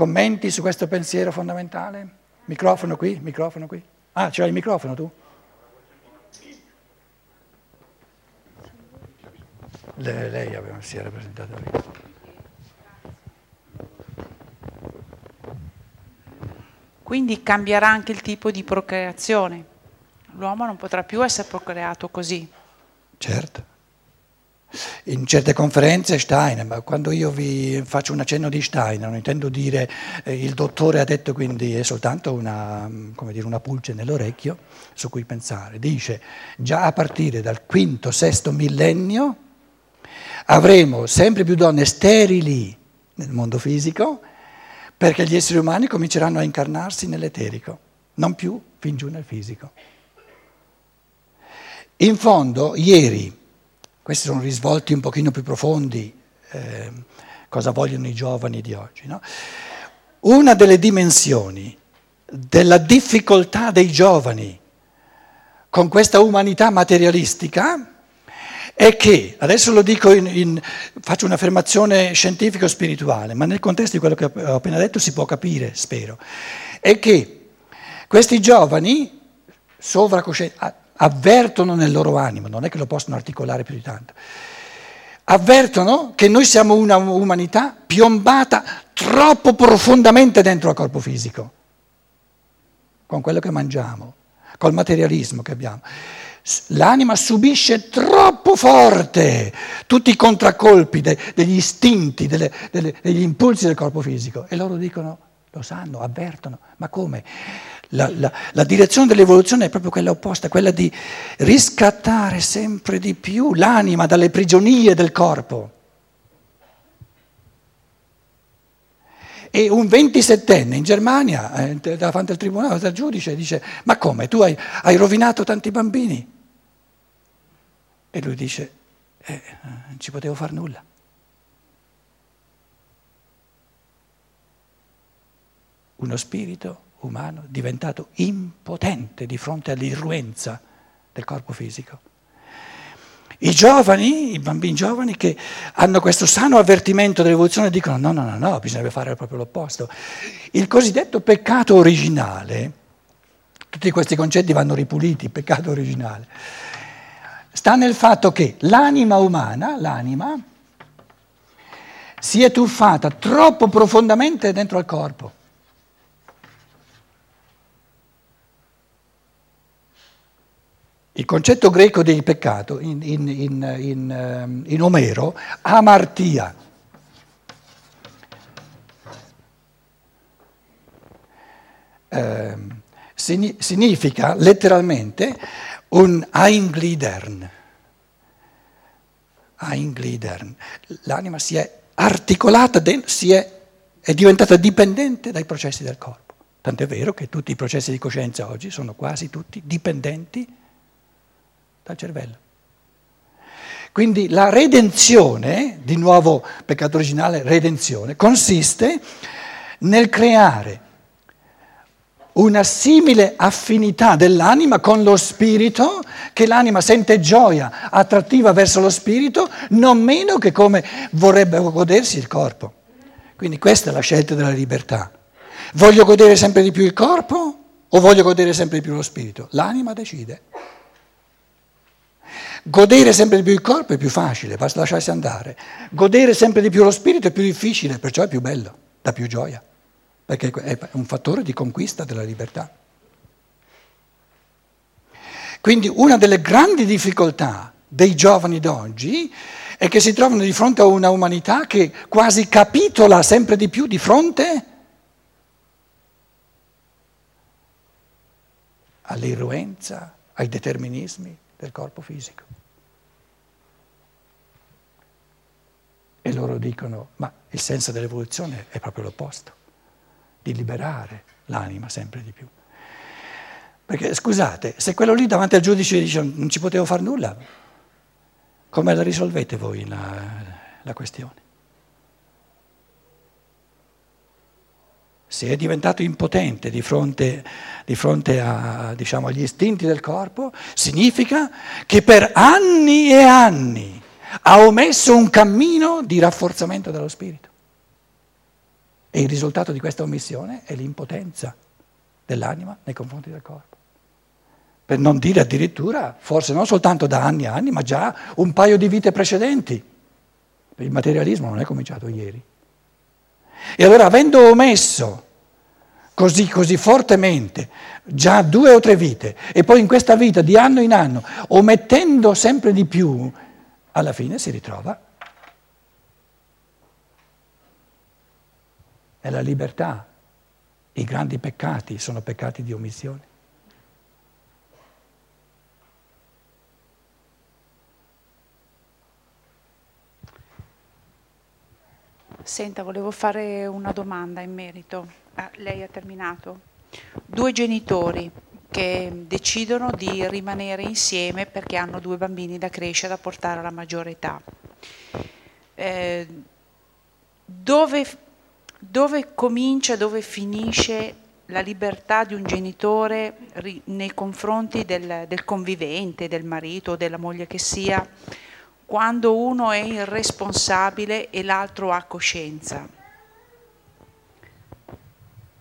Commenti su questo pensiero fondamentale? Microfono qui, microfono qui. Ah, c'hai il microfono tu? Lei, lei aveva, si era presentata lì. Quindi cambierà anche il tipo di procreazione. L'uomo non potrà più essere procreato così. Certo. In certe conferenze Steiner, ma quando io vi faccio un accenno di Steiner, non intendo dire eh, il dottore ha detto quindi è soltanto una, dire, una pulce nell'orecchio su cui pensare. Dice già a partire dal quinto, sesto millennio avremo sempre più donne sterili nel mondo fisico perché gli esseri umani cominceranno a incarnarsi nell'eterico, non più fin giù nel fisico. In fondo, ieri, questi sono risvolti un pochino più profondi, eh, cosa vogliono i giovani di oggi, no? una delle dimensioni della difficoltà dei giovani con questa umanità materialistica è che, adesso lo dico, in, in, faccio un'affermazione scientifico-spirituale, ma nel contesto di quello che ho appena detto si può capire, spero, è che questi giovani sovracoscienti avvertono nel loro animo, non è che lo possono articolare più di tanto, avvertono che noi siamo una umanità piombata troppo profondamente dentro al corpo fisico, con quello che mangiamo, col materialismo che abbiamo. L'anima subisce troppo forte tutti i contraccolpi de, degli istinti, delle, delle, degli impulsi del corpo fisico e loro dicono, lo sanno, avvertono, ma come? La, la, la, direzione dell'evoluzione è proprio quella opposta, quella di riscattare sempre di più l'anima dalle prigionie del corpo. E un 27enne in Germania, eh, davanti al tribunale, dal giudice, dice, ma come, tu hai, hai rovinato tanti bambini? E lui dice, eh, non ci potevo fare nulla. Uno spirito umano diventato impotente di fronte all'irruenza del corpo fisico. I giovani, i bambini giovani che hanno questo sano avvertimento dell'evoluzione dicono no, no, no, no, bisognerebbe fare proprio l'opposto. Il cosiddetto peccato originale, tutti questi concetti vanno ripuliti, peccato originale, sta nel fatto che l'anima umana, l'anima, si è tuffata troppo profondamente dentro al corpo. Il concetto greco di peccato in, in, in, in ehm, Omero, amartia, eh, significa letteralmente un eingliedern. eingliedern. L'anima si è articolata, si è, è diventata dipendente dai processi del corpo. Tant'è vero che tutti i processi di coscienza oggi sono quasi tutti dipendenti dal cervello. Quindi la redenzione, di nuovo peccato originale, redenzione, consiste nel creare una simile affinità dell'anima con lo spirito, che l'anima sente gioia attrattiva verso lo spirito, non meno che come vorrebbe godersi il corpo. Quindi questa è la scelta della libertà. Voglio godere sempre di più il corpo o voglio godere sempre di più lo spirito? L'anima decide. Godere sempre di più il corpo è più facile, basta lasciarsi andare. Godere sempre di più lo spirito è più difficile, perciò è più bello, dà più gioia, perché è un fattore di conquista della libertà. Quindi una delle grandi difficoltà dei giovani d'oggi è che si trovano di fronte a una umanità che quasi capitola sempre di più di fronte all'irruenza, ai determinismi del corpo fisico. E loro dicono, ma il senso dell'evoluzione è proprio l'opposto, di liberare l'anima sempre di più. Perché scusate, se quello lì davanti al giudice dice non ci potevo fare nulla, come la risolvete voi la, la questione? Se è diventato impotente di fronte, di fronte a, diciamo, agli istinti del corpo, significa che per anni e anni, ha, omesso un cammino di rafforzamento dello spirito. E il risultato di questa omissione è l'impotenza dell'anima nei confronti del corpo. Per non dire addirittura, forse non soltanto da anni e anni, ma già un paio di vite precedenti. Il materialismo non è cominciato ieri. E allora, avendo omesso così, così fortemente già due o tre vite, e poi in questa vita di anno in anno, omettendo sempre di più, alla fine si ritrova è la libertà. I grandi peccati sono peccati di omissione. Senta, volevo fare una domanda in merito. Ah, lei ha terminato? Due genitori che decidono di rimanere insieme perché hanno due bambini da crescere, da portare alla maggiore età. Eh, dove dove comincia, dove finisce la libertà di un genitore nei confronti del, del convivente, del marito o della moglie che sia, quando uno è irresponsabile e l'altro ha coscienza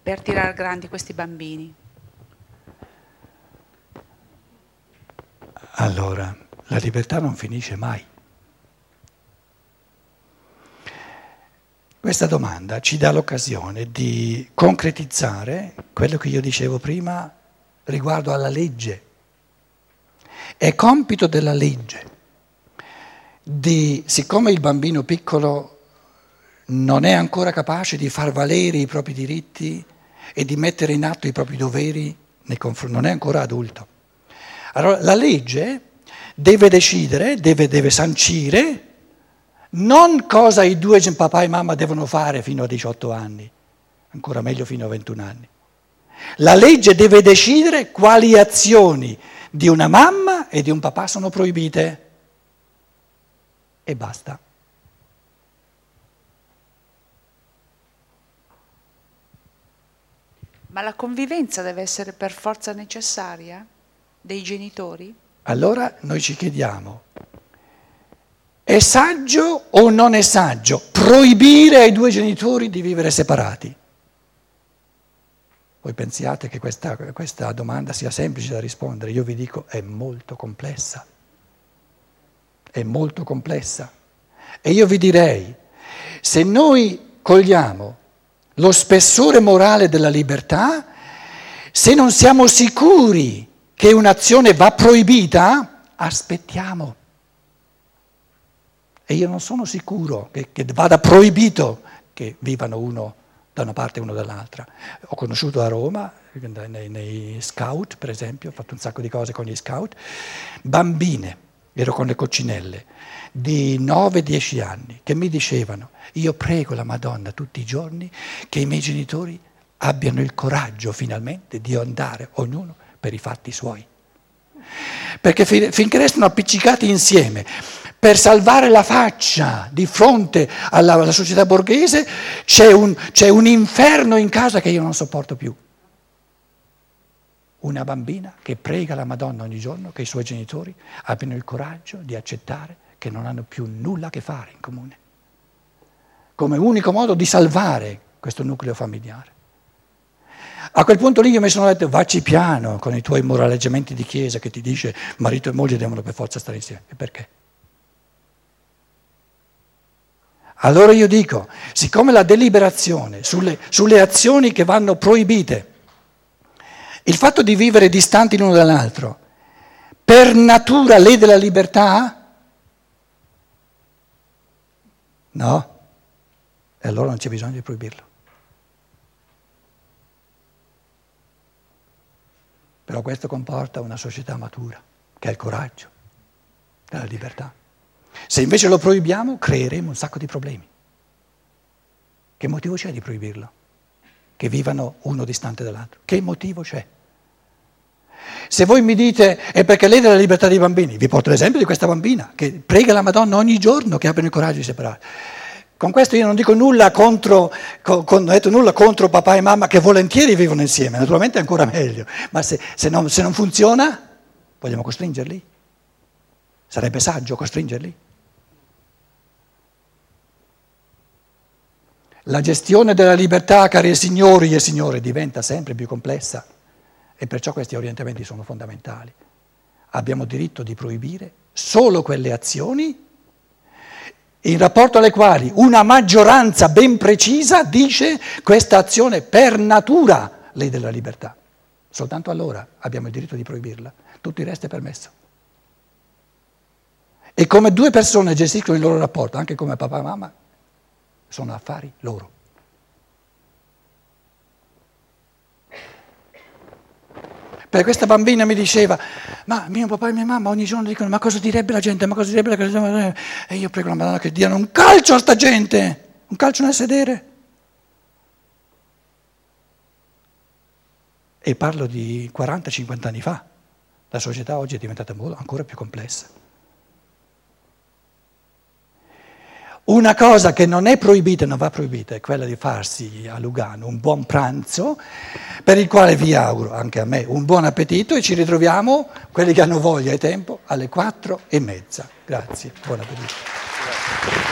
per tirare grandi questi bambini? Allora, la libertà non finisce mai. Questa domanda ci dà l'occasione di concretizzare quello che io dicevo prima riguardo alla legge. È compito della legge di, siccome il bambino piccolo non è ancora capace di far valere i propri diritti e di mettere in atto i propri doveri, non è ancora adulto. Allora la legge deve decidere, deve, deve sancire non cosa i due papà e mamma devono fare fino a 18 anni, ancora meglio fino a 21 anni. La legge deve decidere quali azioni di una mamma e di un papà sono proibite. E basta. Ma la convivenza deve essere per forza necessaria dei genitori? Allora noi ci chiediamo, è saggio o non è saggio proibire ai due genitori di vivere separati? Voi pensiate che questa, questa domanda sia semplice da rispondere? Io vi dico è molto complessa. È molto complessa. E io vi direi, se noi cogliamo lo spessore morale della libertà, se non siamo sicuri che un'azione va proibita, aspettiamo. E io non sono sicuro che, che vada proibito che vivano uno da una parte e uno dall'altra. Ho conosciuto a Roma, nei, nei, scout per esempio, ho fatto un sacco di cose con gli scout, bambine, ero con le coccinelle, di 9-10 anni, che mi dicevano, io prego la Madonna tutti i giorni che i miei genitori abbiano il coraggio finalmente di andare ognuno per i fatti suoi. Perché fin, finché restano appiccicati insieme, per salvare la faccia di fronte alla, alla società borghese c'è un, c'è un inferno in casa che io non sopporto più. Una bambina che prega la Madonna ogni giorno che i suoi genitori abbiano il coraggio di accettare che non hanno più nulla a che fare in comune, come unico modo di salvare questo nucleo familiare. A quel punto lì io mi sono detto vacci piano con i tuoi moraleggiamenti di chiesa che ti dice marito e moglie devono per forza stare insieme. E perché? Allora io dico, siccome la deliberazione sulle, sulle azioni che vanno proibite, il fatto di vivere distanti l'uno dall'altro, per natura lede la libertà? No? E allora non c'è bisogno di proibirlo. Però questo comporta una società matura, che ha il coraggio della libertà. Se invece lo proibiamo, creeremo un sacco di problemi. Che motivo c'è di proibirlo? Che vivano uno distante dall'altro. Che motivo c'è? Se voi mi dite è perché lei dà la libertà dei bambini, vi porto l'esempio di questa bambina che prega la Madonna ogni giorno che abbiano il coraggio di separare. Con questo io non dico nulla contro, con, non detto nulla contro papà e mamma che volentieri vivono insieme, naturalmente è ancora meglio, ma se, se, non, se non funziona vogliamo costringerli? Sarebbe saggio costringerli? La gestione della libertà, cari signori e signore, diventa sempre più complessa e perciò questi orientamenti sono fondamentali. Abbiamo diritto di proibire solo quelle azioni in rapporto alle quali una maggioranza ben precisa dice questa azione per natura lei della libertà. Soltanto allora abbiamo il diritto di proibirla, tutto il resto è permesso. E come due persone gestiscono il loro rapporto, anche come papà e mamma, sono affari loro. Per questa bambina mi diceva, ma mio papà e mia mamma ogni giorno dicono, ma cosa direbbe la gente, ma cosa direbbe la gente? E io prego la Madonna che diano un calcio a sta gente, un calcio nel sedere. E parlo di 40-50 anni fa. La società oggi è diventata ancora più complessa. Una cosa che non è proibita, non va proibita, è quella di farsi a Lugano un buon pranzo, per il quale vi auguro, anche a me, un buon appetito e ci ritroviamo, quelli che hanno voglia e tempo, alle quattro e mezza. Grazie, buon appetito.